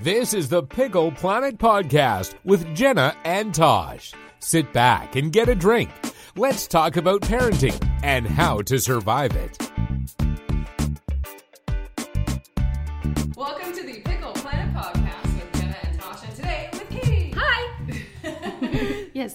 This is the Pickle Planet Podcast with Jenna and Tosh. Sit back and get a drink. Let's talk about parenting and how to survive it.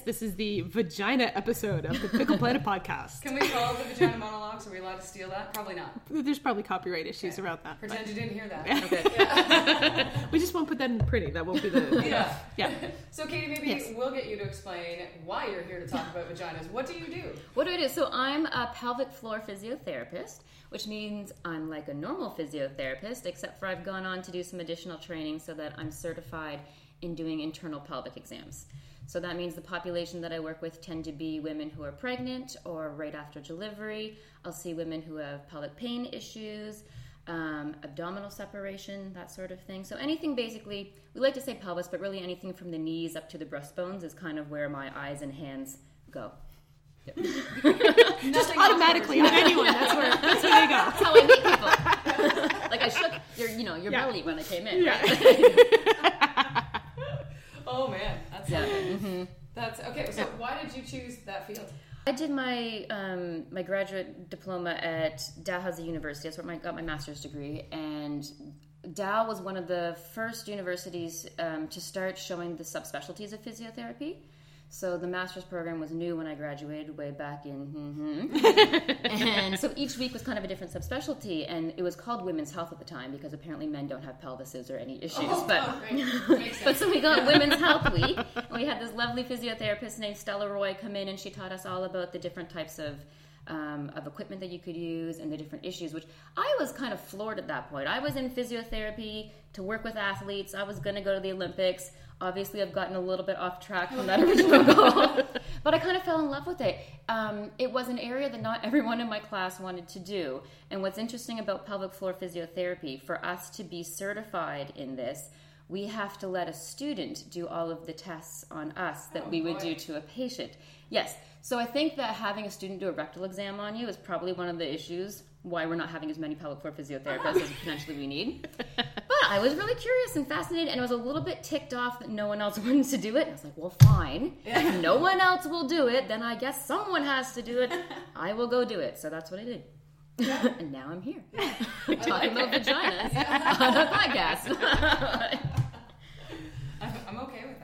This is the vagina episode of the Pickle Planet podcast. Can we call the vagina monologues? Are we allowed to steal that? Probably not. There's probably copyright issues Okay. around that. but Pretend you didn't hear that. Okay. we just won't put that in printing. That won't be the. Yeah. Yeah. So, Katie, maybe Yes. we'll get you to explain why you're here to talk about vaginas. What do you do? What do I do? So I'm a pelvic floor physiotherapist, which means I'm like a normal physiotherapist, except for I've gone on to do some additional training so that I'm certified in doing internal pelvic exams. So that means the population that I work with tend to be women who are pregnant or right after delivery. I'll see women who have pelvic pain issues, um, abdominal separation, that sort of thing. So anything basically, we like to say pelvis, but really anything from the knees up to the breastbones is kind of where my eyes and hands go. Just Automatically on anyone. That's where, that's where they go. That's how I meet people. like I shook your, you know, your Yeah. belly when I came in. Yeah. Right? Oh man, that's Yeah. something. That's okay. So, why did you choose that field? I did my um, my graduate diploma at Dalhousie University. That's where I got my master's degree, and Dal was one of the first universities um, to start showing the subspecialties of physiotherapy. So the master's program was new when I graduated way back in, mhm. and so each week was kind of a different subspecialty, and it was called women's health at the time because apparently men don't have pelvises or any issues. but Oh. But so we got Women's Health Week, and we had this lovely physiotherapist named Stella Roy come in, and she taught us all about the different types of um, of equipment that you could use and the different issues. Which I was kind of floored at that point. I was in physiotherapy to work with athletes. I was going to go to the Olympics. Obviously, I've gotten a little bit off track from that original goal, but I kind of fell in love with it. Um, it was an area that not everyone in my class wanted to do. And what's interesting about pelvic floor physiotherapy, for us to be certified in this, we have to let a student do all of the tests on us that we would do to a patient. Yes. So I think that having a student do a rectal exam on you is probably one of the issues why we're not having as many pelvic floor physiotherapists as potentially we need. But I was really curious and fascinated, and I was a little bit ticked off that no one else wanted to do it. I was like, well, fine. If no one else will do it, then I guess someone has to do it. I will go do it. So that's what I did. and now I'm here talking about vaginas on a podcast.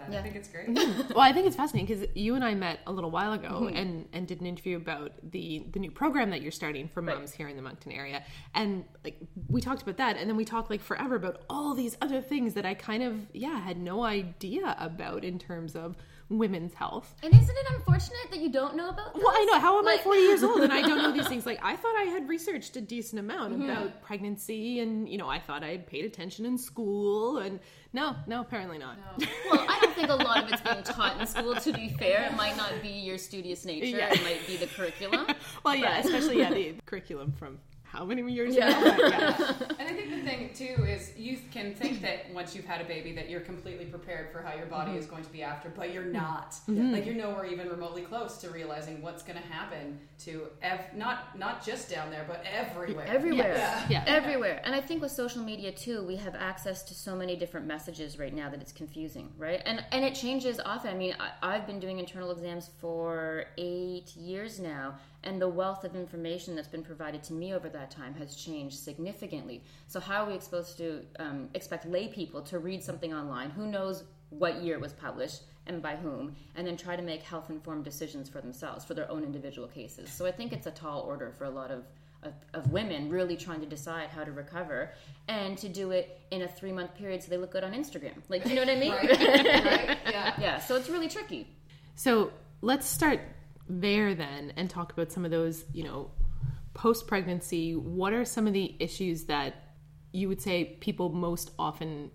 I'm, I'm okay with that. I Yeah. think it's great. Well, I think it's fascinating because you and I met a little while ago mm-hmm. and, and did an interview about the the new program that you're starting for moms here in the Moncton area, and like we talked about that, and then we talked like forever about all these other things that I kind of yeah had no idea about in terms of women's health. And isn't it unfortunate that you don't know about? Well, I know. How am Like- I 40 years old and I don't know these things? Like, I thought I had researched a decent amount Mm-hmm. about pregnancy, and you know, I thought I had paid attention in school, and no, no, apparently not. Well, I don't think a lot of it's being taught in school. To be fair, it might not be your studious nature. Yeah. It might be the curriculum. well, yeah, But- especially yeah, the curriculum from how many years Yeah. ago? But, yeah. And I think the thing too is you can think that once you've had a baby that you're completely prepared for how your body Mm-hmm. is going to be after, but you're not. Like you're nowhere even remotely close to realizing what's going to happen to ev- not not just down there, but everywhere. Everywhere. Yeah. Yeah. Everywhere. And I think with social media too, we have access to so many different messages right now that it's confusing, right? And and it changes often. I mean, I, I've been doing internal exams for eight years now, and the wealth of information that's been provided to me over that time has changed significantly. So how are we supposed to um, expect lay people to read something online? Who knows what year it was published and by whom, and then try to make health informed decisions for themselves for their own individual cases. So I think it's a tall order for a lot of of, of women really trying to decide how to recover and to do it in a three month period so they look good on Instagram. Like, you know what I mean? Right. right. Yeah. yeah, so it's really tricky. So let's start there then and talk about some of those, you know, post pregnancy. What are some of the issues that you would say people most often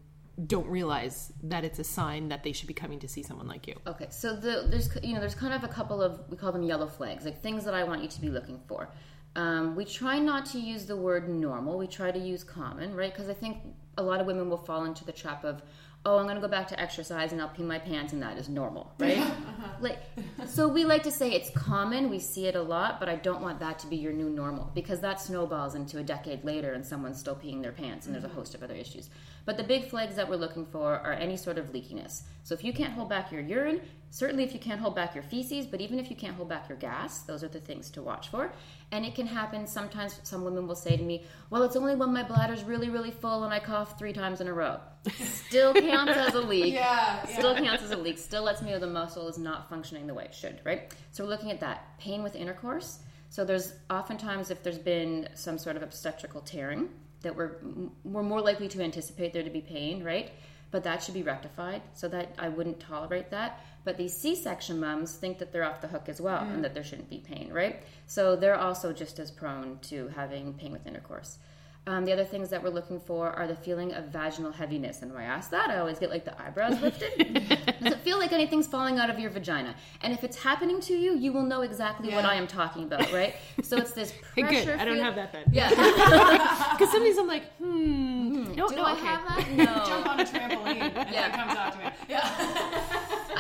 don't realize that it's a sign that they should be coming to see someone like you? Okay, so the, there's you know there's kind of a couple of we call them yellow flags, like things that I want you to be looking for. Um, we try not to use the word normal. We try to use common, right? Because I think a lot of women will fall into the trap of, oh, I'm going to go back to exercise and I'll pee my pants and that is normal, uh-huh. right? Like, so we like to say it's common, we see it a lot, but I don't want that to be your new normal because that snowballs into a decade later and someone's still peeing their pants and there's a mm-hmm. host of other issues. But the big flags that we're looking for are any sort of leakiness. So if you can't hold back your urine, certainly if you can't hold back your feces, but even if you can't hold back your gas, those are the things to watch for. And it can happen sometimes some women will say to me, "Well, it's only when my bladder's really really full and I cough 3 times in a row." Still counts as a leak. Yeah, yeah. Still counts as a leak. Still lets me know the muscle is not functioning the way it should, right? So we're looking at that. Pain with intercourse. So there's oftentimes if there's been some sort of obstetrical tearing that we're we're more likely to anticipate there to be pain, right? But that should be rectified. So that I wouldn't tolerate that. But these C-section moms think that they're off the hook as well and mm. that there shouldn't be pain, right? So they're also just as prone to having pain with intercourse. Um, the other things that we're looking for are the feeling of vaginal heaviness. And when I ask that, I always get like the eyebrows lifted. Does it feel like anything's falling out of your vagina? And if it's happening to you, you will know exactly what I am talking about, right? So it's this Hey, pressure. good. I don't feel- have that then. Yeah. Because sometimes I'm like, hmm. No, Do no, I okay. have that? No. Jump on a trampoline and Yeah. then comes out to me. Yeah.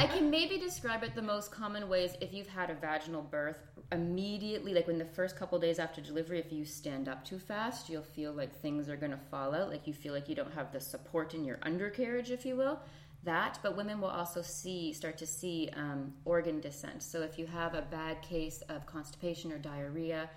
I can maybe describe it the most common ways if you've had a vaginal birth immediately, like when the first couple days after delivery, if you stand up too fast, you'll feel like things are going to fall out, like you feel like you don't have the support in your undercarriage, if you will. That, but women will also see, start to see um, organ descent. So if you have a bad case of constipation or diarrhea,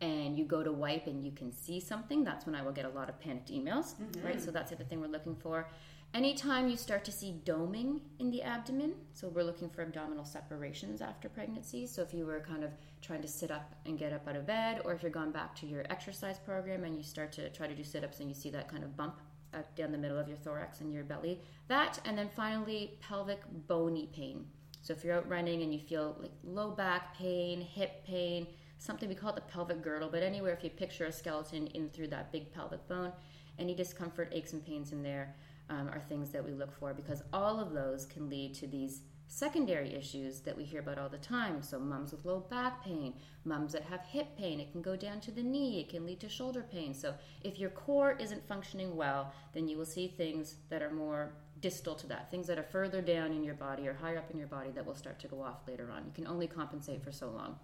and you go to wipe and you can see something, that's when I will get a lot of panicked emails, right? So that's the thing we're looking for. Anytime you start to see doming in the abdomen, so we're looking for abdominal separations after pregnancy. So if you were kind of trying to sit up and get up out of bed, or if you're going back to your exercise program and you start to try to do sit ups and you see that kind of bump up down the middle of your thorax and your belly, that, and then finally pelvic bony pain. So if you're out running and you feel like low back pain, hip pain, something we call it the pelvic girdle, but anywhere if you picture a skeleton in through that big pelvic bone, any discomfort, aches, and pains in there um, are things that we look for because all of those can lead to these secondary issues that we hear about all the time. So, mums with low back pain, mums that have hip pain, it can go down to the knee, it can lead to shoulder pain. So, if your core isn't functioning well, then you will see things that are more distal to that, things that are further down in your body or higher up in your body that will start to go off later on. You can only compensate for so long.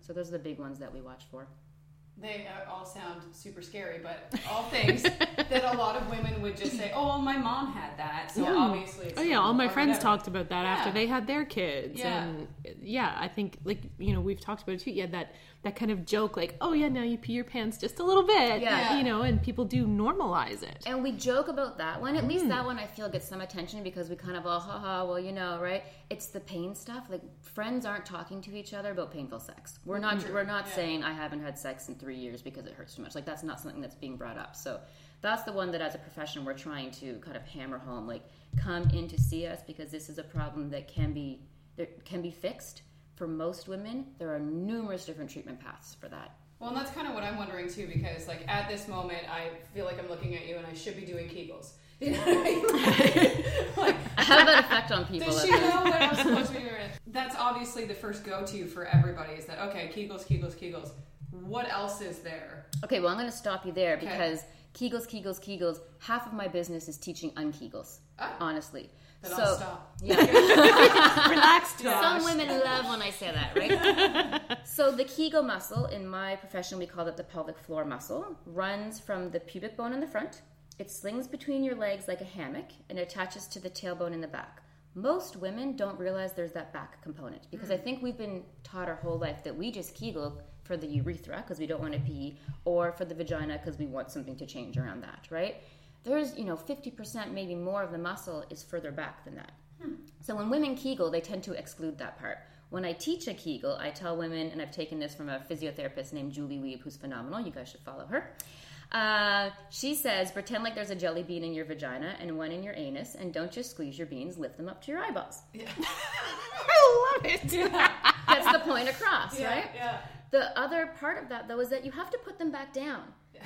So, those are the big ones that we watch for. They all sound super scary, but all things that a lot of women would just say, "Oh, well, my mom had that, so obviously." It's Oh yeah, all my friends whatever. talked about that after they had their kids, Yeah. and yeah, I think like you know we've talked about it too. Yeah, that that kind of joke, like, oh yeah, now you pee your pants just a little bit, Yeah. you know, and people do normalize it. And we joke about that one. At least mm. that one I feel gets some attention because we kind of all, haha, well, you know, right? It's the pain stuff. Like friends aren't talking to each other about painful sex. We're not. Mm-hmm. We're not saying I haven't had sex in three years because it hurts too much. Like that's not something that's being brought up. So that's the one that, as a profession, we're trying to kind of hammer home. Like come in to see us because this is a problem that can be that can be fixed. For most women, there are numerous different treatment paths for that. Well, and that's kind of what I'm wondering too, because like at this moment, I feel like I'm looking at you, and I should be doing Kegels. You know what I mean? like, I have that effect on people. does she know that I'm supposed to be doing? That's obviously the first go-to for everybody. Is that okay? Kegels, Kegels, Kegels. What else is there? Okay, well, I'm going to stop you there Okay. because Kegels, Kegels, Kegels, half of my business is teaching unkegels, Ah. honestly. Then so, I'll stop. Yeah. Relaxed, Some women love when I say that, right? so, the Kegel muscle, in my profession, we call it the pelvic floor muscle, runs from the pubic bone in the front. It slings between your legs like a hammock and attaches to the tailbone in the back. Most women don't realize there's that back component because I mm. think we've been taught our whole life that we just Kegel for the urethra because we don't want to pee, or for the vagina because we want something to change around that, right? There's, you know, 50%, maybe more of the muscle is further back than that. So when women Kegel, they tend to exclude that part. When I teach a Kegel, I tell women, and I've taken this from a physiotherapist named Julie Wiebe, who's phenomenal. You guys should follow her. Uh, she says, pretend like there's a jelly bean in your vagina and one in your anus, and don't just squeeze your beans, lift them up to your eyeballs. I love it. Gets the point across, right? Yeah. The other part of that, though, is that you have to put them back down.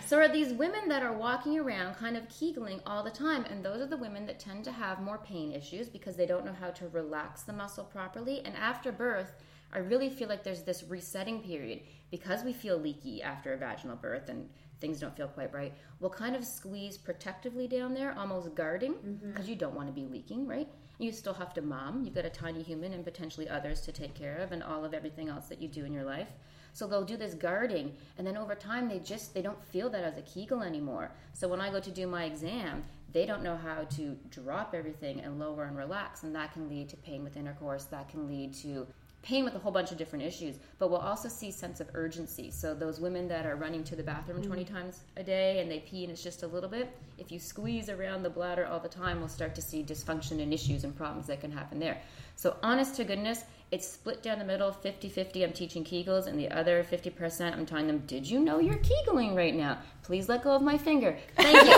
So are these women that are walking around kind of kegeling all the time, and those are the women that tend to have more pain issues because they don't know how to relax the muscle properly. And after birth, I really feel like there's this resetting period because we feel leaky after a vaginal birth and things don't feel quite right, we'll kind of squeeze protectively down there, almost guarding, mm-hmm. because you don't want to be leaking, right? You still have to mom. You've got a tiny human and potentially others to take care of, and all of everything else that you do in your life. So they'll do this guarding, and then over time they just they don't feel that as a Kegel anymore. So when I go to do my exam, they don't know how to drop everything and lower and relax, and that can lead to pain with intercourse. That can lead to pain with a whole bunch of different issues. But we'll also see sense of urgency. So those women that are running to the bathroom mm-hmm. 20 times a day and they pee and it's just a little bit, if you squeeze around the bladder all the time, we'll start to see dysfunction and issues and problems that can happen there. So honest to goodness, it's split down the middle 50-50 i'm teaching kegels and the other 50% i'm telling them did you know you're kegeling right now please let go of my finger thank you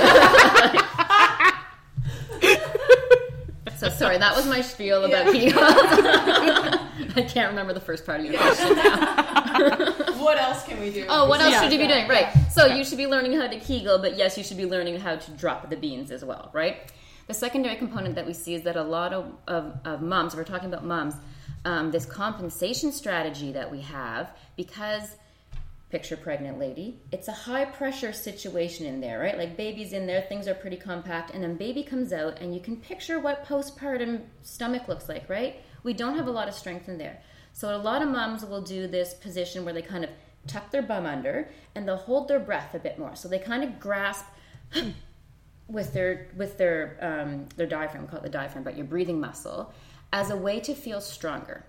so sorry that was my spiel about kegels i can't remember the first part of your question now. what else can we do? Oh, what else Yeah. should you be Yeah, doing? Right. yeah. So you should be learning how to Kegel, but yes, you should be learning how to drop the beans as well, right? The secondary component that we see is that a lot of, of, of moms, if we're talking about moms, um, this compensation strategy that we have, because picture pregnant lady, it's a high pressure situation in there, right? Like baby's in there, things are pretty compact, and then baby comes out, and you can picture what postpartum stomach looks like, right? We don't have a lot of strength in there. So a lot of moms will do this position where they kind of tuck their bum under and they'll hold their breath a bit more. So they kind of grasp with their with their um, their diaphragm, call it the diaphragm, but your breathing muscle, as a way to feel stronger.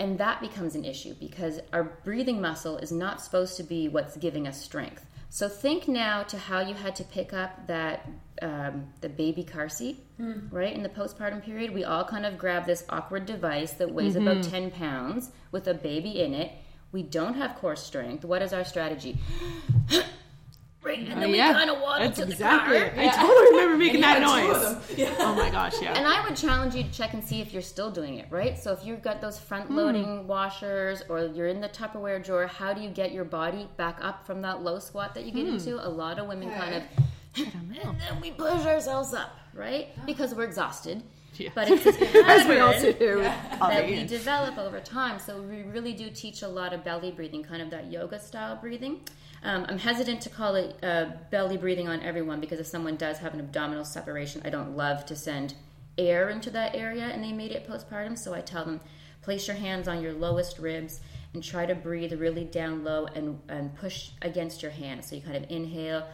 And that becomes an issue because our breathing muscle is not supposed to be what's giving us strength. So think now to how you had to pick up that um, the baby car seat, right? In the postpartum period, we all kind of grab this awkward device that weighs about ten pounds with a baby in it. We don't have core strength. What is our strategy? right, and uh, then we yeah, kind of waddle that's to exactly. the car. I totally remember making you that noise. Yeah. Oh my gosh, yeah. And I would challenge you to check and see if you're still doing it, right? So if you've got those front hmm. loading washers or you're in the Tupperware drawer, how do you get your body back up from that low squat that you get hmm. into? A lot of women kind of and then we push ourselves up, right? Oh. Because we're exhausted. Yeah. But it's this As we all pattern sit here with that we develop over time. So we really do teach a lot of belly breathing, kind of that yoga style breathing. Um, I'm hesitant to call it uh, belly breathing on everyone because if someone does have an abdominal separation, I don't love to send air into that area they made it postpartum. So I tell them place your hands on your lowest ribs and try to breathe really down low and, and push against your hands. So you kind of inhale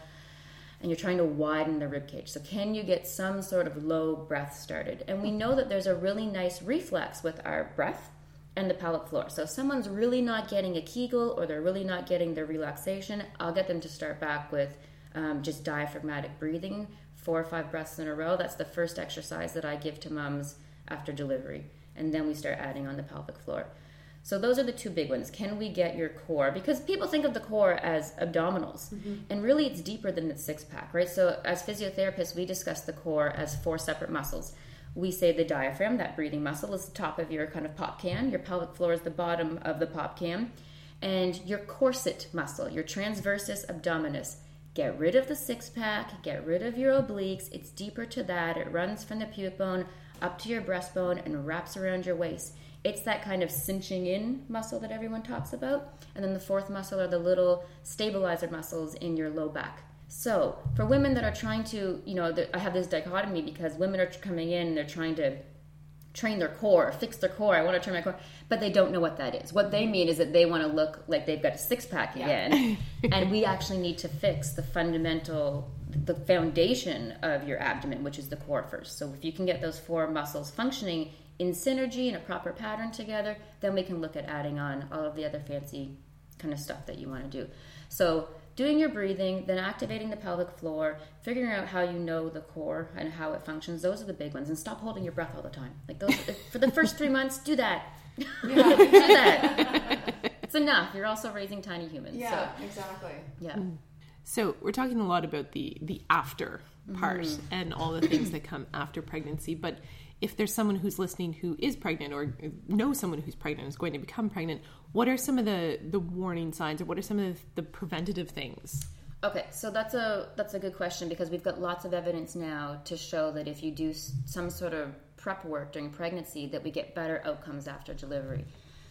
and you're trying to widen the rib cage. So can you get some sort of low breath started? And we know that there's a really nice reflex with our breath and the pelvic floor. So if someone's really not getting a Kegel or they're really not getting their relaxation, I'll get them to start back with um, just diaphragmatic breathing, four or five breaths in a row. That's the first exercise that I give to moms after delivery. And then we start adding on the pelvic floor. So those are the two big ones. Can we get your core? Because people think of the core as abdominals, and really it's deeper than the six pack, right? So as physiotherapists, we discuss the core as four separate muscles. We say the diaphragm, that breathing muscle, is the top of your kind of pop can. Your pelvic floor is the bottom of the pop can, and your corset muscle, your transversus abdominis. Get rid of the six pack, get rid of your obliques. It's deeper to that. It runs from the pubic bone up to your breastbone and wraps around your waist. It's that kind of cinching in muscle that everyone talks about. And then the fourth muscle are the little stabilizer muscles in your low back. So, for women that are trying to, you know, I have this dichotomy because women are coming in and they're trying to train their core, fix their core. I want to train my core, but they don't know what that is. What they mean is that they want to look like they've got a six pack again, and we actually need to fix the fundamental, the foundation of your abdomen, which is the core first. So if you can get those four muscles functioning in synergy in a proper pattern together, then we can look at adding on all of the other fancy kind of stuff that you want to do. So doing your breathing, then activating the pelvic floor, figuring out how you know the core and how it functions. Those are the big ones. And stop holding your breath all the time. Like those for the first three months, do that. do that. It's enough. You're also raising tiny humans. Yeah, exactly. Yeah. So we're talking a lot about the the after part Mm-hmm. and all the things that come after pregnancy. But if there's someone who's listening who is pregnant or knows someone who's pregnant is going to become pregnant, what are some of the the warning signs or what are some of the, the preventative things? Okay, so that's a that's a good question because we've got lots of evidence now to show that if you do some sort of prep work during pregnancy, that we get better outcomes after delivery.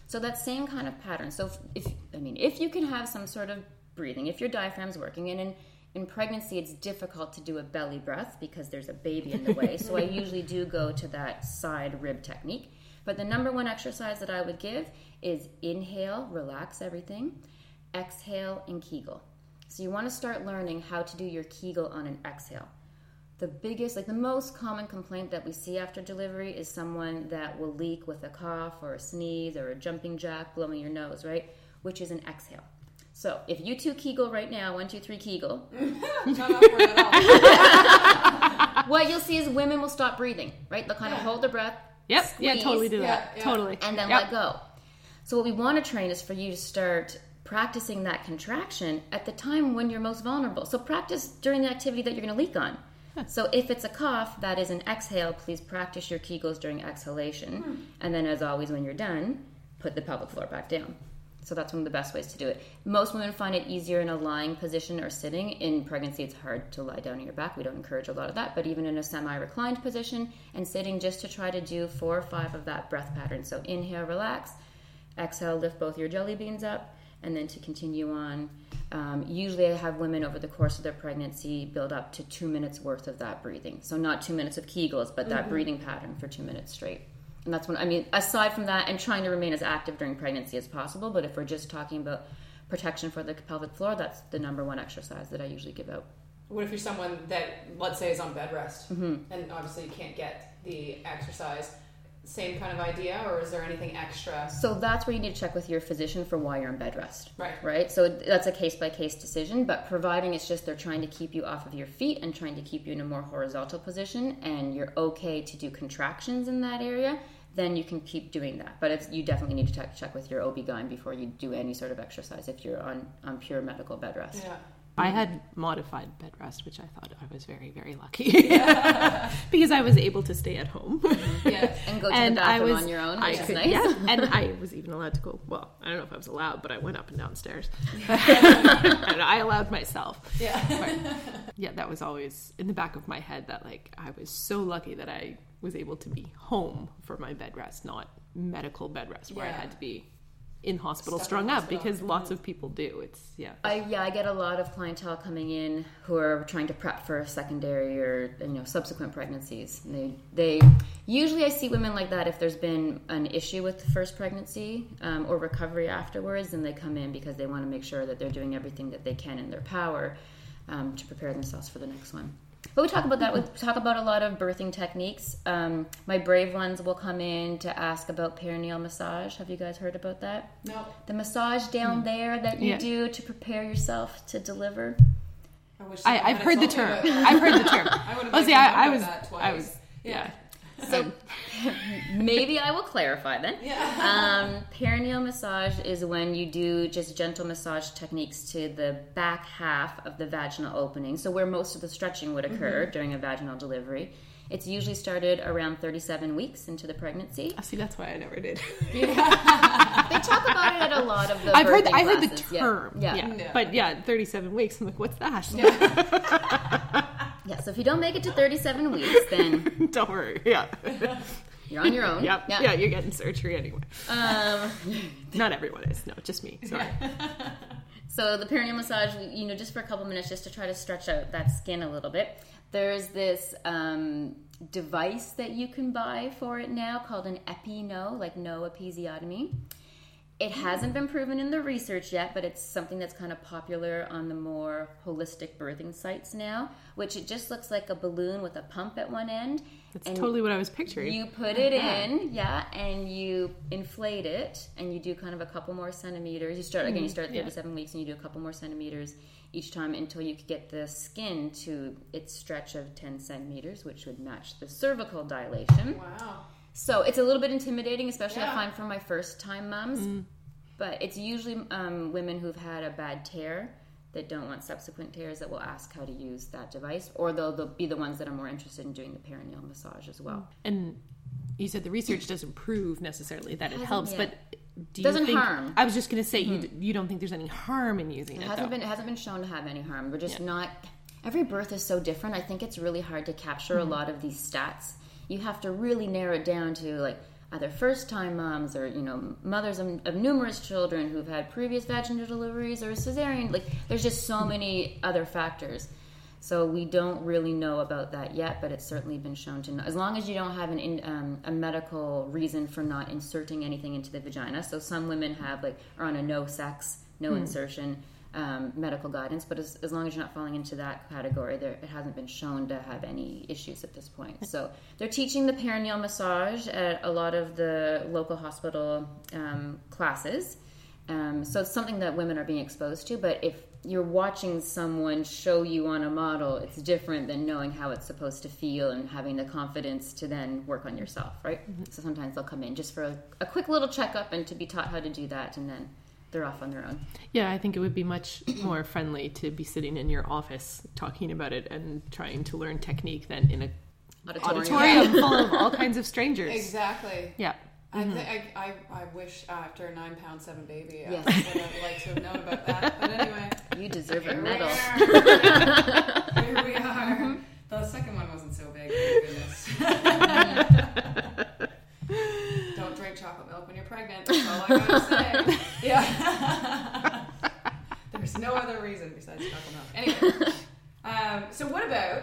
So that same kind of pattern. So if, if I mean, if you can have some sort of breathing. If your diaphragm's working, and in in pregnancy, it's difficult to do a belly breath because there's a baby in the way. so I usually do go to that side rib technique. But the number one exercise that I would give is inhale, relax everything, exhale, and Kegel. So you want to start learning how to do your Kegel on an exhale. The biggest, like the most common complaint that we see after delivery is someone that will leak with a cough or a sneeze or a jumping jack, blowing your nose, right? Which is an exhale. So if you two Kegel right now, one, two, three Kegel, Not all. what you'll see is women will stop breathing, right? They'll kind of hold their breath, Yep. Yeah, totally do that. yeah. Totally. and then Yep. let go. So what we want to train is for you to start practicing that contraction at the time when you're most vulnerable. So practice during the activity that you're going to leak on. So if it's a cough, that is an exhale. Please practice your Kegels during exhalation, and then as always, when you're done, put the pelvic floor back down. So that's one of the best ways to do it. Most women find it easier in a lying position or sitting. In pregnancy, it's hard to lie down on your back. We don't encourage a lot of that, but even in a semi reclined position and sitting, just to try to do four or five of that breath pattern. So inhale, relax, exhale, lift both your jelly beans up, and then to continue on. Um, usually, I have women over the course of their pregnancy build up to two minutes worth of that breathing. So, not two minutes of Kegels, but that breathing pattern for two minutes straight. And that's when, I mean, aside from that, and trying to remain as active during pregnancy as possible, but if we're just talking about protection for the pelvic floor, that's the number one exercise that I usually give out. What if you're someone that, let's say, is on bed rest, mm-hmm. and obviously you can't get the exercise? Same kind of idea, or is there anything extra? So that's where you need to check with your physician for why you're in bed rest. Right. Right. So that's a case by case decision, but providing it's just they're trying to keep you off of your feet and trying to keep you in a more horizontal position, and you're okay to do contractions in that area, then you can keep doing that. But it's, you definitely need to check, check with your OB-GYN before you do any sort of exercise if you're on, on pure medical bed rest. Yeah. I had modified bed rest, which I thought I was very, very lucky because I was able to stay at home. Yeah. And go to and the I bathroom was on your own, I which is could- nice. Yeah, and I was even allowed to go. Well, I don't know if I was allowed, but I went up and downstairs. and I allowed myself. Yeah. But, yeah, that was always in the back of my head that like I was so lucky that I was able to be home for my bed rest, not medical bed rest where I had to be in hospital Stuck in strung up hospital. because lots of people do. It's yeah. I, yeah, I get a lot of clientele coming in who are trying to prep for secondary or you know subsequent pregnancies. And they they usually I see women like that if there's been an issue with the first pregnancy um, or recovery afterwards, and they come in because they want to make sure that they're doing everything that they can in their power um, to prepare themselves for the next one. But we talk about that. We talk about a lot of birthing techniques. Um, my brave ones will come in to ask about perineal massage. Have you guys heard about that? No. the massage down there that you Yeah. do to prepare yourself to deliver. I wish I, I've heard the term. I've heard the term. I would have Oh, liked see, I, I was, that twice. I was, Yeah. yeah. So maybe I will clarify then. Yeah. Um, perineal massage is when you do just gentle massage techniques to the back half of the vaginal opening, so where most of the stretching would occur Mm-hmm. during a vaginal delivery. It's usually started around 37 weeks into the pregnancy. I see. That's why I never did. They talk about it at a lot of the I've heard. birthing I heard the term. Yeah. Yeah. Yeah. But yeah, thirty-seven weeks. I'm like, what's that? yeah. Yeah, so if you don't make it to 37 weeks, then Don't worry. Yeah. you're on your own. Yep. Yeah. You're getting surgery anyway. Um, Not everyone is. No, just me. Sorry. So the perineal massage, you know, just for a couple minutes, just to try to stretch out that skin a little bit. There's this um, device that you can buy for it now called an Epi-No, like no episiotomy. It hasn't been proven in the research yet, but it's something that's kind of popular on the more holistic birthing sites now, which it just looks like a balloon with a pump at one end. That's and totally what I was picturing. you put it in, yeah, and you inflate it, and you do kind of a couple more centimeters. You start again. You mm-hmm. start at yeah. 37 weeks, and you do a couple more centimeters each time until you get the skin to its stretch of 10 centimeters, which would match the cervical dilation. Wow. So it's a little bit intimidating, especially I Yeah. find for my first time moms. But it's usually um, women who've had a bad tear that don't want subsequent tears that will ask how to use that device, or they'll, they'll be the ones that are more interested in doing the perineal massage as well. and you said the research doesn't prove necessarily that it Hasn't helps, yet. but do you Doesn't think, harm. I was just going to say you, you don't think there's any harm in using it. It hasn't though. been it hasn't been shown to have any harm. We're just Yeah. not. Every birth is so different. I think it's really hard to capture Mm-hmm. a lot of these stats. You have to really narrow it down to like either first time moms or you know mothers of, of, numerous children who've had previous vaginal deliveries or cesarean. Like there's just so many other factors. So we don't really know about that yet but it's certainly been shown to know as long as you don't have an in, um, a medical reason for not inserting anything into the vagina. So some women have like are on a no sex no hmm. insertion um, medical guidance, but as, as, long as you're not falling into that category, there, it hasn't been shown to have any issues at this point. So they're teaching the perineal massage at a lot of the local hospital um, classes. Um, so it's something that women are being exposed to, but if you're watching someone show you on a model, it's different than knowing how it's supposed to feel and having the confidence to then work on yourself, right? Mm-hmm. So sometimes they'll come in just for a, a quick little checkup and to be taught how to do that and then they're off on their own. Yeah, I think it would be much more friendly to be sitting in your office talking about it and trying to learn technique than in a auditorium, auditorium full of all kinds of strangers. Exactly. Yeah. Mm-hmm. I, th- I, I, I, wish after a nine pound seven baby, yes. I would have liked to have known about that. But anyway, you deserve a medal. Here we are. Mm-hmm. The second one wasn't so big. Thank goodness. Don't drink chocolate milk when you're pregnant. That's all I gotta say. Yeah. There's no other reason besides chocolate milk. Anyway, um, so what about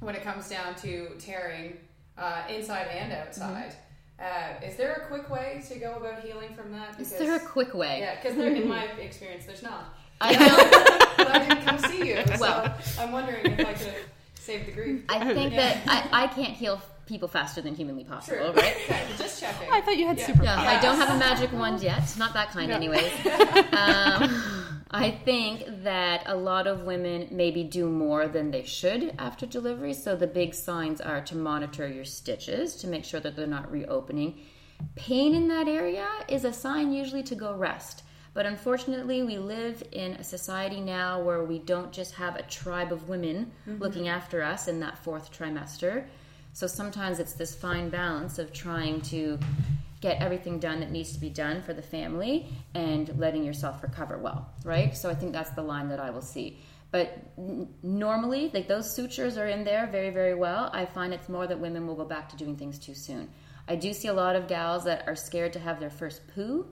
when it comes down to tearing uh, inside and outside? Mm-hmm. Uh, is there a quick way to go about healing from that? Because, is there a quick way? Yeah, because in my experience, there's not. I know. but I didn't come see you, so well, I'm wondering if I could save the grief. I think yeah. that I, I can't heal people faster than humanly possible, True. right? okay, just checking. I thought you had yeah. super. Yeah, I don't have a magic wand yet. Not that kind, anyways. um, I think that a lot of women maybe do more than they should after delivery. So the big signs are to monitor your stitches to make sure that they're not reopening. Pain in that area is a sign usually to go rest. But unfortunately, we live in a society now where we don't just have a tribe of women mm-hmm. looking after us in that fourth trimester. So sometimes it's this fine balance of trying to get everything done that needs to be done for the family and letting yourself recover well, right? So I think that's the line that I will see. But n- normally, like those sutures are in there very, very well. I find it's more that women will go back to doing things too soon. I do see a lot of gals that are scared to have their first poo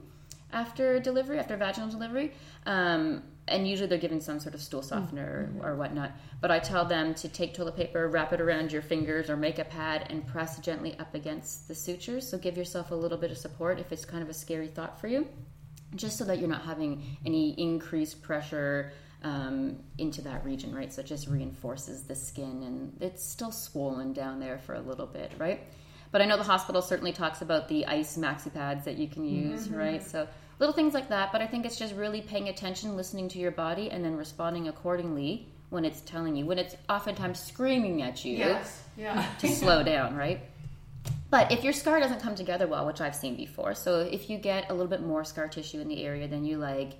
after delivery, after vaginal delivery. Um, and usually they're given some sort of stool softener mm-hmm. or, or, whatnot. But I tell them to take toilet paper, wrap it around your fingers, or make a pad and press gently up against the sutures. So give yourself a little bit of support if it's kind of a scary thought for you, just so that you're not having any increased pressure um, into that region, right? So it just reinforces the skin, and it's still swollen down there for a little bit, right? But I know the hospital certainly talks about the ice maxi pads that you can use, mm-hmm. right? So little things like that. But I think it's just really paying attention, listening to your body, and then responding accordingly when it's telling you, when it's oftentimes screaming at you yes. yeah. to slow down, right? But if your scar doesn't come together well, which I've seen before, so if you get a little bit more scar tissue in the area than you like,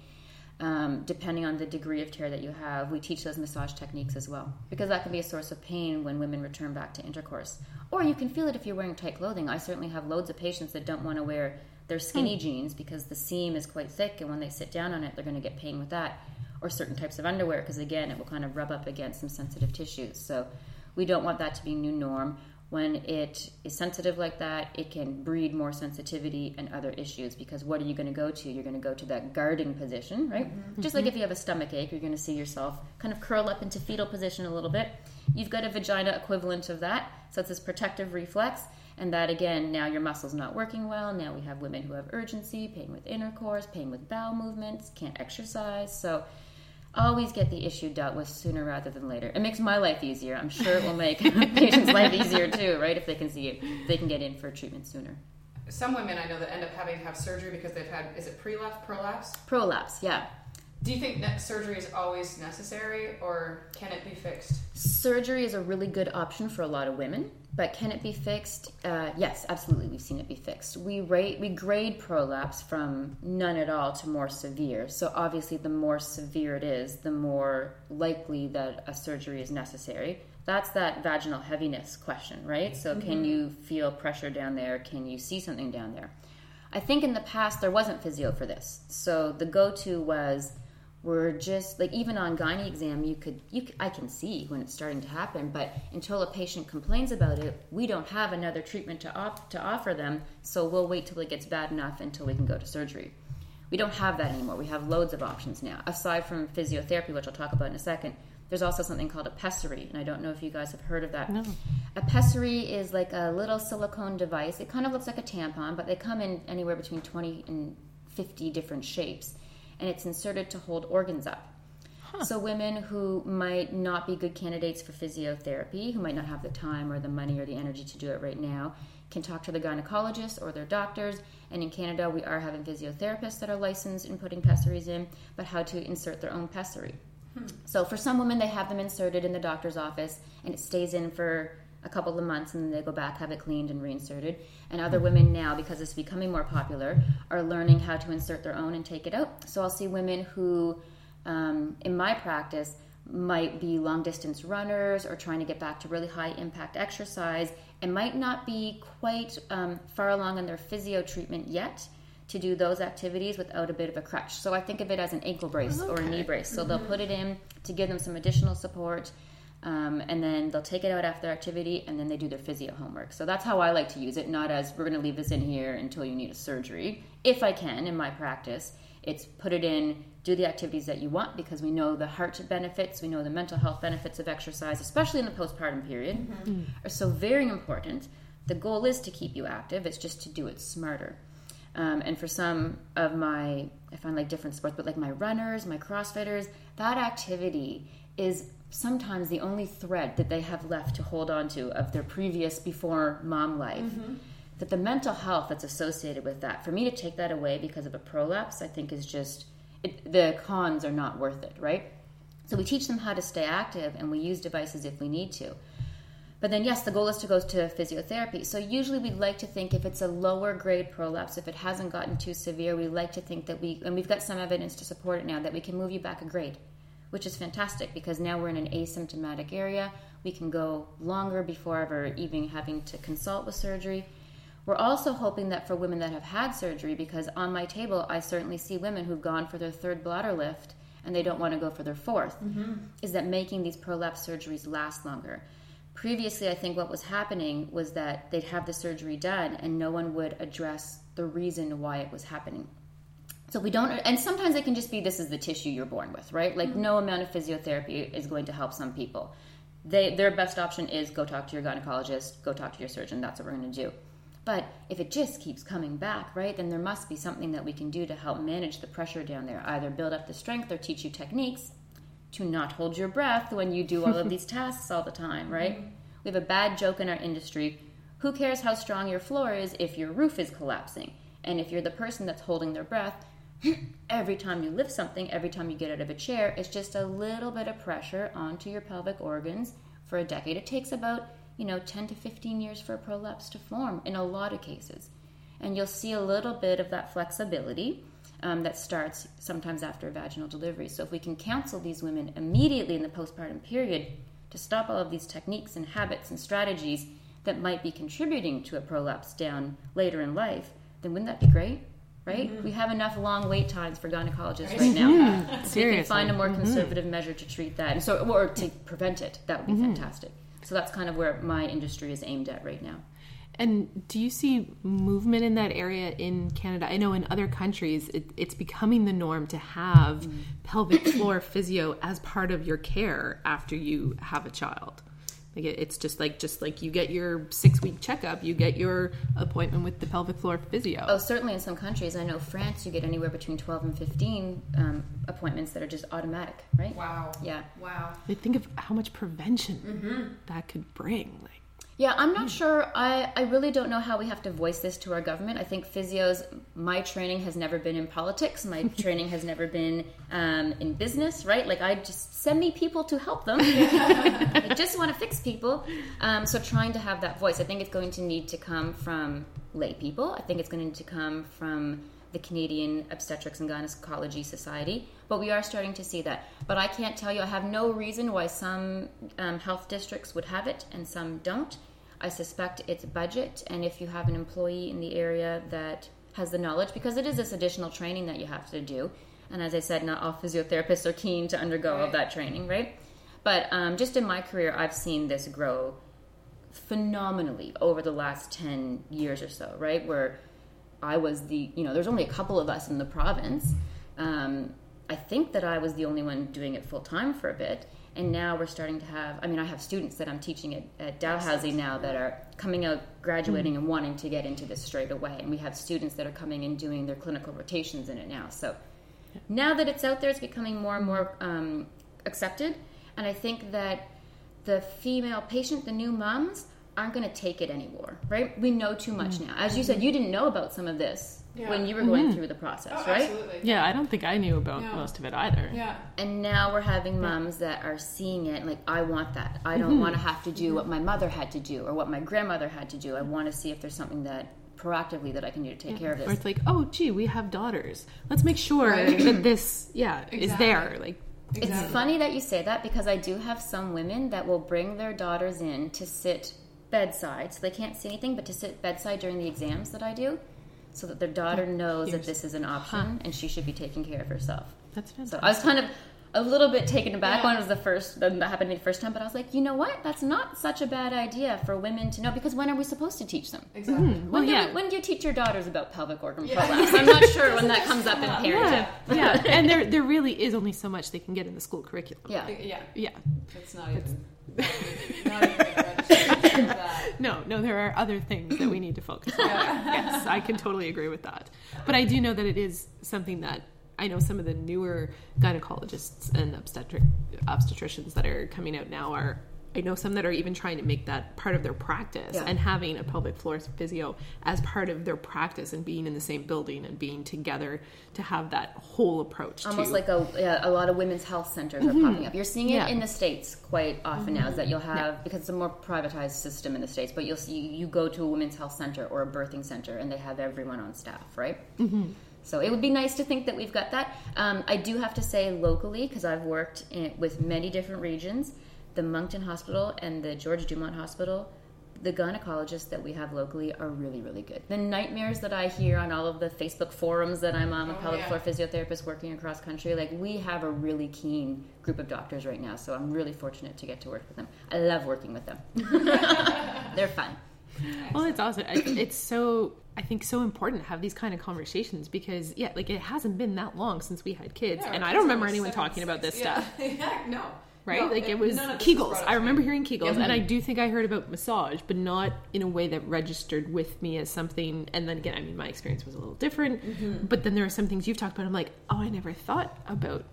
um, depending on the degree of tear that you have, we teach those massage techniques as well because that can be a source of pain when women return back to intercourse. Or you can feel it if you're wearing tight clothing. I certainly have loads of patients that don't want to wear their skinny hmm. jeans because the seam is quite thick, and when they sit down on it, they're going to get pain with that. Or certain types of underwear because again, it will kind of rub up against some sensitive tissues. So we don't want that to be new norm. When it is sensitive like that, it can breed more sensitivity and other issues because what are you going to go to? You're going to go to that guarding position, right? Mm-hmm. Just like mm-hmm. if you have a stomach ache, you're going to see yourself kind of curl up into fetal position a little bit. You've got a vagina equivalent of that. So it's this protective reflex and that again, now your muscle's not working well. Now we have women who have urgency, pain with intercourse, pain with bowel movements, can't exercise. So always get the issue dealt with sooner rather than later. It makes my life easier. I'm sure it will make patients' life easier too, right? If they can see it, they can get in for treatment sooner. Some women I know that end up having to have surgery because they've had is it prolapse, prolapse? Prolapse, yeah. Do you think that surgery is always necessary or can it be fixed? Surgery is a really good option for a lot of women. But can it be fixed? Uh, yes, absolutely. We've seen it be fixed. We rate we grade prolapse from none at all to more severe. So obviously, the more severe it is, the more likely that a surgery is necessary. That's that vaginal heaviness question, right? So mm-hmm. can you feel pressure down there? Can you see something down there? I think in the past there wasn't physio for this. So the go-to was we're just like even on gynae exam you could you I can see when it's starting to happen but until a patient complains about it we don't have another treatment to op- to offer them so we'll wait till it gets bad enough until we can go to surgery. We don't have that anymore. We have loads of options now. Aside from physiotherapy which I'll talk about in a second there's also something called a pessary and I don't know if you guys have heard of that. No. a pessary is like a little silicone device. It kind of looks like a tampon but they come in anywhere between 20 and 50 different shapes and it's inserted to hold organs up. So, women who might not be good candidates for physiotherapy, who might not have the time or the money or the energy to do it right now, can talk to the gynecologist or their doctors. And in Canada, we are having physiotherapists that are licensed in putting pessaries in, but how to insert their own pessary. Hmm. So, for some women, they have them inserted in the doctor's office and it stays in for a couple of months and then they go back, have it cleaned and reinserted. And other women now, because it's becoming more popular, are learning how to insert their own and take it out. So I'll see women who, um, in my practice, might be long distance runners or trying to get back to really high impact exercise and might not be quite um, far along in their physio treatment yet to do those activities without a bit of a crutch. So I think of it as an ankle brace or a knee brace. So they'll put it in to give them some additional support. Um, and then they'll take it out after activity and then they do their physio homework. So that's how I like to use it, not as we're going to leave this in here until you need a surgery. If I can, in my practice, it's put it in, do the activities that you want because we know the heart benefits, we know the mental health benefits of exercise, especially in the postpartum period, are so very important. The goal is to keep you active, it's just to do it smarter. Um, and for some of my, I find like different sports, but like my runners, my CrossFitters, that activity is sometimes the only thread that they have left to hold on to of their previous before mom life. Mm-hmm. That the mental health that's associated with that, for me to take that away because of a prolapse, I think is just, it, the cons are not worth it, right? So we teach them how to stay active and we use devices if we need to. But then, yes, the goal is to go to physiotherapy. So usually we'd like to think if it's a lower grade prolapse, if it hasn't gotten too severe, we like to think that we, and we've got some evidence to support it now, that we can move you back a grade, which is fantastic because now we're in an asymptomatic area. We can go longer before ever even having to consult with surgery. We're also hoping that for women that have had surgery, because on my table, I certainly see women who've gone for their third bladder lift and they don't want to go for their 4th mm-hmm. is that making these prolapse surgeries last longer. Previously, I think what was happening was that they'd have the surgery done and no one would address the reason why it was happening. So we don't, and sometimes it can just be this is the tissue you're born with, right? Like mm-hmm. no amount of physiotherapy is going to help some people. They, their best option is go talk to your gynecologist, go talk to your surgeon. That's what we're going to do. But if it just keeps coming back, right, then there must be something that we can do to help manage the pressure down there. Either build up the strength or teach you techniques to not hold your breath when you do all of these tasks all the time, right? Mm-hmm. We have a bad joke in our industry. Who cares how strong your floor is if your roof is collapsing? And if you're the person that's holding their breath, every time you lift something, every time you get out of a chair, it's just a little bit of pressure onto your pelvic organs for a decade. It takes about, you know, 10 to 15 years for a prolapse to form in a lot of cases. And you'll see a little bit of that flexibility um, that starts sometimes after vaginal delivery. So if we can counsel these women immediately in the postpartum period to stop all of these techniques and habits and strategies that might be contributing to a prolapse down later in life, then wouldn't that be great? Right? Mm-hmm. We have enough long wait times for gynecologists right now. Mm-hmm. So we can find a more mm-hmm. conservative measure to treat that, and so or to prevent it. That would be fantastic. So that's kind of where my industry is aimed at right now. And do you see movement in that area in Canada? I know in other countries it, it's becoming the norm to have mm. pelvic floor physio as part of your care after you have a child. Like it, it's just like just like you get your six week checkup, you get your appointment with the pelvic floor physio. Oh, certainly in some countries. I know France, you get anywhere between 12 and 15 um, appointments that are just automatic, right? Wow. Yeah. Wow. I think of how much prevention that could bring. Like Yeah, I'm not sure. I, I really don't know how we have to voice this to our government. I think physios, my training has never been in politics. My training has never been um, in business, right? Like, I just send me people to help them. I just want to fix people. Um, so, trying to have that voice, I think it's going to need to come from lay people. I think it's going to need to come from the Canadian Obstetrics and Gynecology Society, but we are starting to see that. But I can't tell you, I have no reason why some um, health districts would have it and some don't. I suspect it's budget, and if you have an employee in the area that has the knowledge, because it is this additional training that you have to do. And as I said, not all physiotherapists are keen to undergo all Right. that training, right? But um, just in my career, I've seen this grow phenomenally over the last 10 years or so, right? Where I was the, you know, there's only a couple of us in the province. Um, I think that I was the only one doing it full time for a bit. And now we're starting to have, I mean, I have students that I'm teaching at, at Dalhousie now that are coming out, graduating, and wanting to get into this straight away. And we have students that are coming and doing their clinical rotations in it now. So now that it's out there, it's becoming more and more um, accepted. And I think that the female patient, the new moms, aren't going to take it anymore, right? We know too much now. As you said, you didn't know about some of this Yeah. when you were going mm-hmm. through the process, Oh, right? absolutely. Yeah, I don't think I knew about Yeah. most of it either. Yeah. And now we're having moms that are seeing it like, I want that. I don't mm-hmm. want to have to do what my mother had to do or what my grandmother had to do. I want to see if there's something that proactively that I can do to take care of Or this. it's like, oh, gee, we have daughters. Let's make sure Right. that this, yeah, is there. Like, It's funny that you say that because I do have some women that will bring their daughters in to sit bedside, so they can't see anything, but to sit bedside during the exams that I do, so that their daughter knows that this is an option and she should be taking care of herself. that's So. I was kind of a little bit taken aback Yeah. when it was the first that happened to me the first time, but I was like, you know what? That's not such a bad idea for women to know because when are we supposed to teach them? Exactly. Mm-hmm. well, When, do yeah. we- when do you teach your daughters about pelvic organ Yeah. prolapse? I'm not sure when that comes up in parenting. yeah, yeah. and there, there really is only so much they can get in the school curriculum. Yeah. Yeah. Yeah. It's not even. not even registered for that. No, no, there are other things that we need to focus on. yes, I can totally agree with that. But I do know that it is something that I know some of the newer gynecologists and obstetric obstetricians that are coming out now are. I know some that are even trying to make that part of their practice Yeah. and having a pelvic floor physio as part of their practice and being in the same building and being together to have that whole approach. Almost to, like a, yeah, a lot of women's health centers are popping up. You're seeing it Yeah. in the states quite often now. Is that you'll have because it's a more privatized system in the states, but you'll see you go to a women's health center or a birthing center, and they have everyone on staff, right? Mm-hmm. So it would be nice to think that we've got that. Um, I do have to say locally because I've worked in, with many different regions. The Moncton Hospital and the George Dumont Hospital the gynecologists that we have locally are really, really good. The nightmares that I hear on all of the Facebook forums that I'm on, a Oh, pelvic yeah. floor physiotherapist working across country, like we have a really keen group of doctors right now. So I'm really fortunate to get to work with them. I love working with them. They're fun. Well, it's awesome. It's so I think so important to have these kind of conversations because yeah, like it hasn't been that long since we had kids, Yeah, and I don't remember anyone seven, talking about this six. stuff. Yeah. yeah, no. Right? No, like it was none of this Kegels. I remember hearing Kegels, and I do think I heard about massage, but not in a way that registered with me as something. And then again, I mean, my experience was a little different. Mm-hmm. But then there are some things you've talked about. I'm like, oh, I never thought about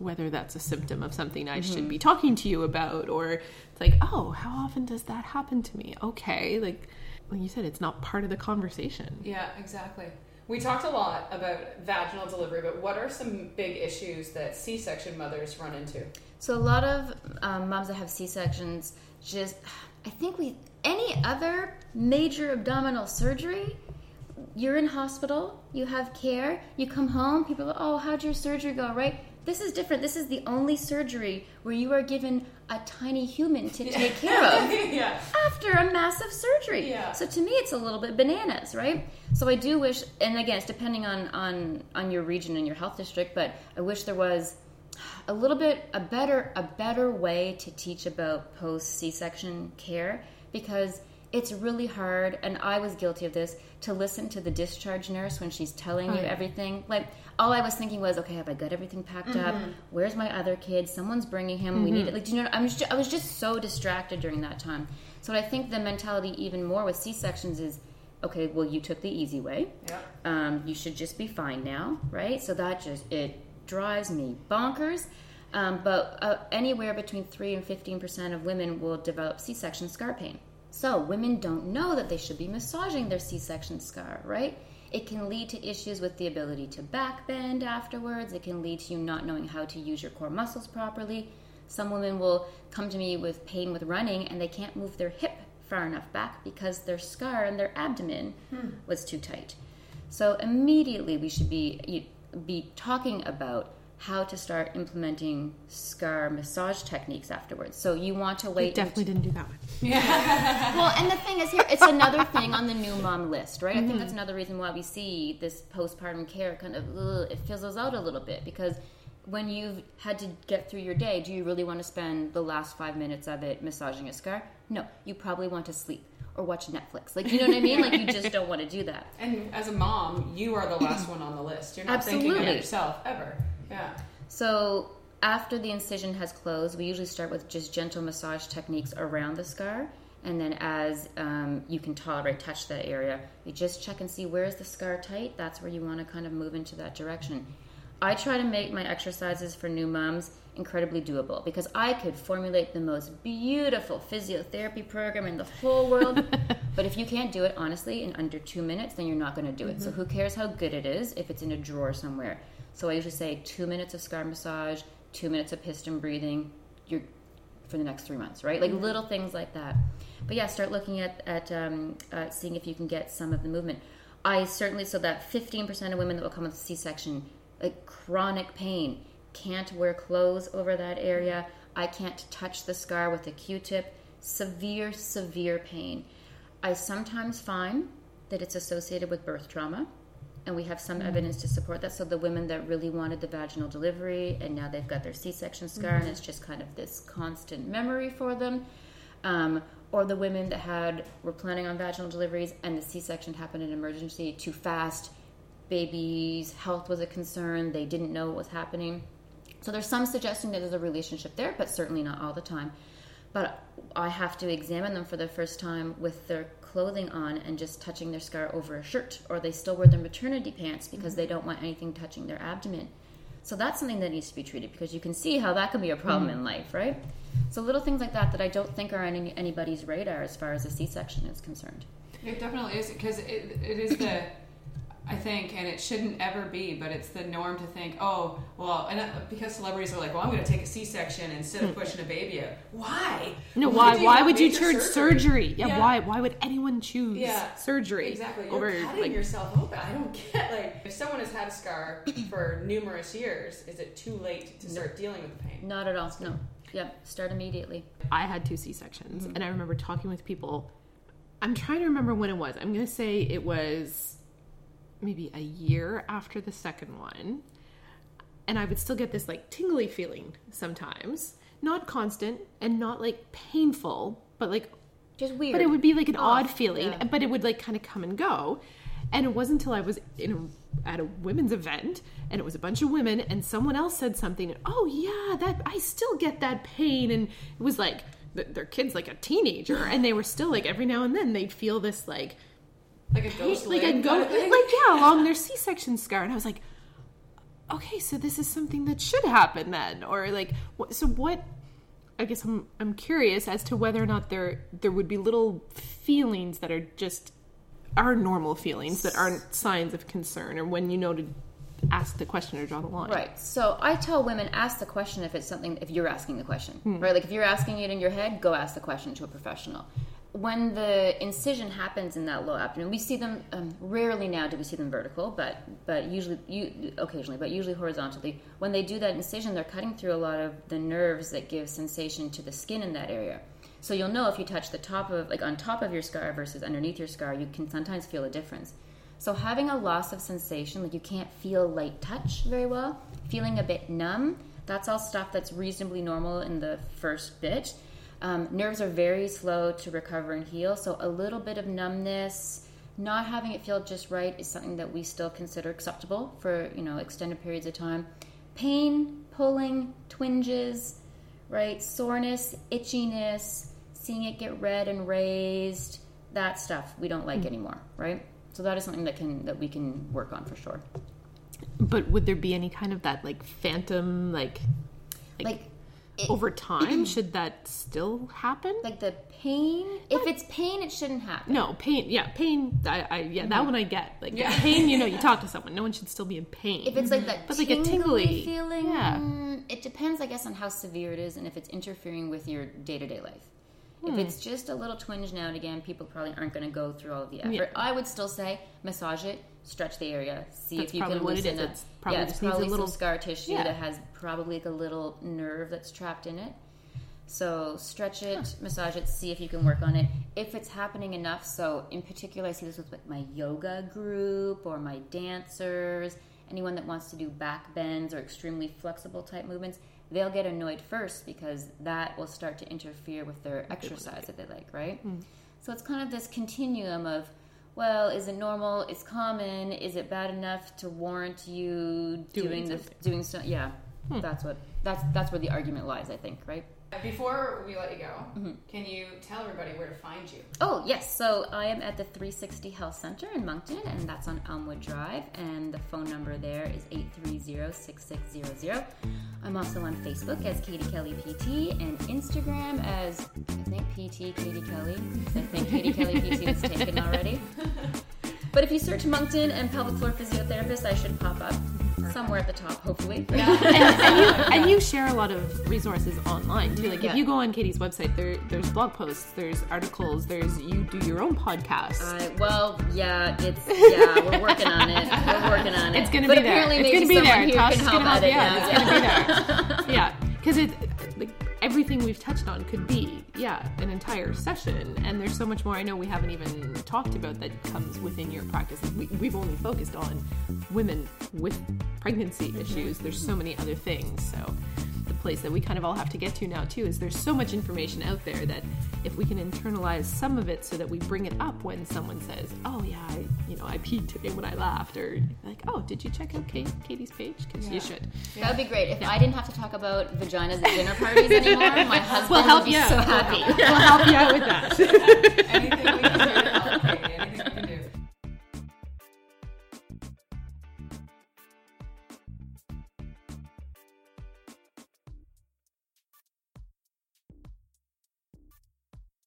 whether that's a symptom of something I should be talking to you about, or it's like, oh, how often does that happen to me? Okay, like like you said, it's not part of the conversation. Yeah, exactly. We talked a lot about vaginal delivery, but what are some big issues that C-section mothers run into? So a lot of um, moms that have C sections just, I think we any other major abdominal surgery, you're in hospital, you have care, you come home, people are, oh, how'd your surgery go? Right? This is different. This is the only surgery where you are given a tiny human to take care of yeah. after a massive surgery. Yeah. So to me, it's a little bit bananas, right? So I do wish, and again, it's depending on on on your region and your health district, but I wish there was a little bit a better a better way to teach about post C-section care because it's really hard and I was guilty of this to listen to the discharge nurse when she's telling you yeah. everything like all I was thinking was okay have I got everything packed up where's my other kid someone's bringing him we need it like do you know I'm just, I was just so distracted during that time so I think the mentality even more with C-sections is okay well you took the easy way Yeah. um, you should just be fine now, right? So that just it drives me bonkers. Um, but uh, anywhere between three and fifteen percent of women will develop C-section scar pain. So women don't know that they should be massaging their C-section scar, right? It can lead to issues with the ability to back bend afterwards. It can lead to you not knowing how to use your core muscles properly. Some women will come to me with pain with running and they can't move their hip far enough back because their scar and their abdomen hmm. was too tight. So immediately we should be be talking about how to start implementing scar massage techniques afterwards. So you want to We wait. definitely didn't do that one. Yeah. well, and the thing is here, it's another thing on the new mom list, right? I think mm-hmm. that's another reason why we see this postpartum care kind of ugh, it fizzles out a little bit because when you've had to get through your day, do you really want to spend the last five minutes of it massaging a scar? No, you probably want to sleep or watch Netflix. Like you know what I mean? Like you just don't want to do that. And as a mom, you are the last one on the list. You're not thinking of yourself ever. Yeah. So after the incision has closed, we usually start with just gentle massage techniques around the scar. And then as um, you can tolerate, touch that area, you just check and see where is the scar tight. That's where you want to kind of move into that direction. I try to make my exercises for new moms incredibly doable because I could formulate the most beautiful physiotherapy program in the whole world. but if you can't do it honestly in under two minutes, then you're not going to do it. So who cares how good it is if it's in a drawer somewhere? So I usually say two minutes of scar massage, two minutes of piston breathing. You're for the next three months, right? Like little things like that. But yeah, start looking at at um, uh, seeing if you can get some of the movement. I certainly so that 15% of women that will come with C-section, like chronic pain, can't wear clothes over that area. I can't touch the scar with a Q-tip. Severe, severe pain. I sometimes find that it's associated with birth trauma and we have some evidence to support that. So the women that really wanted the vaginal delivery and now they've got their C-section scar and it's just kind of this constant memory for them, um, or the women that had were planning on vaginal deliveries and the C-section happened in emergency too fast, baby's health was a concern, they didn't know what was happening. So there's some suggesting that there's a relationship there, but certainly not all the time. But I have to examine them for the first time with their clothing on and just touching their scar over a shirt, or they still wear their maternity pants because they don't want anything touching their abdomen. So that's something that needs to be treated because you can see how that can be a problem mm. in life, right? So little things like that that I don't think are on any, anybody's radar as far as a C-section is concerned. It definitely is because it, it is the I think, and it shouldn't ever be, but it's the norm to think, oh, well, and that, because celebrities are like, well, I'm going to take a C-section instead of pushing a baby out. Why? No, why? do Why would you major choose surgery? Yeah, why? Why would anyone choose Yeah, surgery Exactly. You're over cutting like? yourself open. I don't get like if someone has had a scar for numerous years, is it too late to start dealing with the pain? Not at all. No. Yeah. Start immediately. I had two C sections, Mm-hmm. and I remember talking with people. I'm trying to remember when it was. I'm going to say it was maybe a year after the second one, and I would still get this like tingly feeling sometimes, not constant and not like painful, but like Just weird. but it would be like an Off, odd feeling yeah. but it would like kind of come and go and it wasn't until i was in a, at a women's event and it was a bunch of women and someone else said something and, oh yeah that i still get that pain and it was like th- their kids like a teenager and they were still like every now and then they'd feel this like Like a ghost like a ghost, kind like yeah along their c-section scar and i was like okay so this is something that should happen then or like what, so what i guess i'm i'm curious as to whether or not there there would be little feelings that are just are normal feelings that aren't signs of concern or when you know to ask the question or draw the line Right. So I tell women ask the question if it's something if you're asking the question. Hmm. Right? Like if you're asking it in your head, go ask the question to a professional. When the incision happens in that low abdomen, we see them um, rarely now do we see them vertical, but but usually you occasionally, but usually horizontally. When they do that incision, they're cutting through a lot of the nerves that give sensation to the skin in that area. So you'll know if you touch the top of like on top of your scar versus underneath your scar, you can sometimes feel a difference. So having a loss of sensation, like you can't feel light touch very well, feeling a bit numb, that's all stuff that's reasonably normal in the first bit. Um, nerves are very slow to recover and heal, so a little bit of numbness, not having it feel just right is something that we still consider acceptable for you know extended periods of time. Pain, pulling, twinges, right? Soreness, itchiness, seeing it get red and raised, that stuff we don't like anymore, right? So that is something that can that we can work on for sure. but would there be any kind of that like phantom like Like it, over time should that still happen like the pain. If it's pain, it shouldn't happen. No, pain. Yeah, pain. I, I yeah, that mm-hmm. one I get. Like pain, you know, you talk to someone. No one should still be in pain. If it's like that But like a tingly, feeling, yeah. it depends, I guess, on how severe it is and if it's interfering with your day to life. If hmm. it's just a little twinge now and again, people probably aren't going to go through all of the effort. Yeah. I would still say massage it, stretch the area, see That's if you can it loosen it. It's probably yeah, it's needs a probably little- some scar tissue Yeah. that has probably like a little nerve that's trapped in it. So stretch it, massage it, see if you can work on it. If it's happening enough, so in particular, I see this with like my yoga group or my dancers, anyone that wants to do back bends or extremely flexible type movements, they'll get annoyed first because that will start to interfere with their exercise that they like, right? Hmm. So it's kind of this continuum of, well, is it normal? It's common. Is it bad enough to warrant you Doing doing the something. doing so? Yeah, hmm. that's what that's that's where the argument lies. I think, right? Before we let you go, mm-hmm. can you tell everybody where to find you? Oh, yes. So I am at the 360 Health Center in Moncton, and that's on Elmwood Drive. And the phone number there is 830 6600. I'm also on Facebook as Katie Kelly PT and Instagram as, I think, PT Katie Kelly. I think Katie Kelly PT was taken already. But if you search Moncton and pelvic floor physiotherapist, I should pop up somewhere at the top, hopefully. and, and you, and you share a lot of resources online too. Like Yeah. if you go on Katie's website, there there's blog posts, there's articles, there's you do your own podcast. Uh, well, yeah, it's yeah, we're working on it. We're working on it. it's gonna but be there. It's gonna be there. here Tosh can is help gonna help edit you out. now. It's gonna be there. yeah, because it like everything we've touched on could be yeah an entire session, and there's so much more. I know we haven't even talked about that comes within your practice. We, we've only focused on women with pregnancy issues. There's so many other things. So place that we kind of all have to get to now too is there's so much information out there that if we can internalize some of it so that we bring it up when someone says, "Oh yeah, I, you know, I peed today when I laughed," or like, "Oh, did you check out Kate, Katie's page? Because you should." That would be great. If I didn't have to talk about vaginas at dinner parties anymore, my husband We'll help would be you out. so We'll happy. We'll help you out with that. Anything we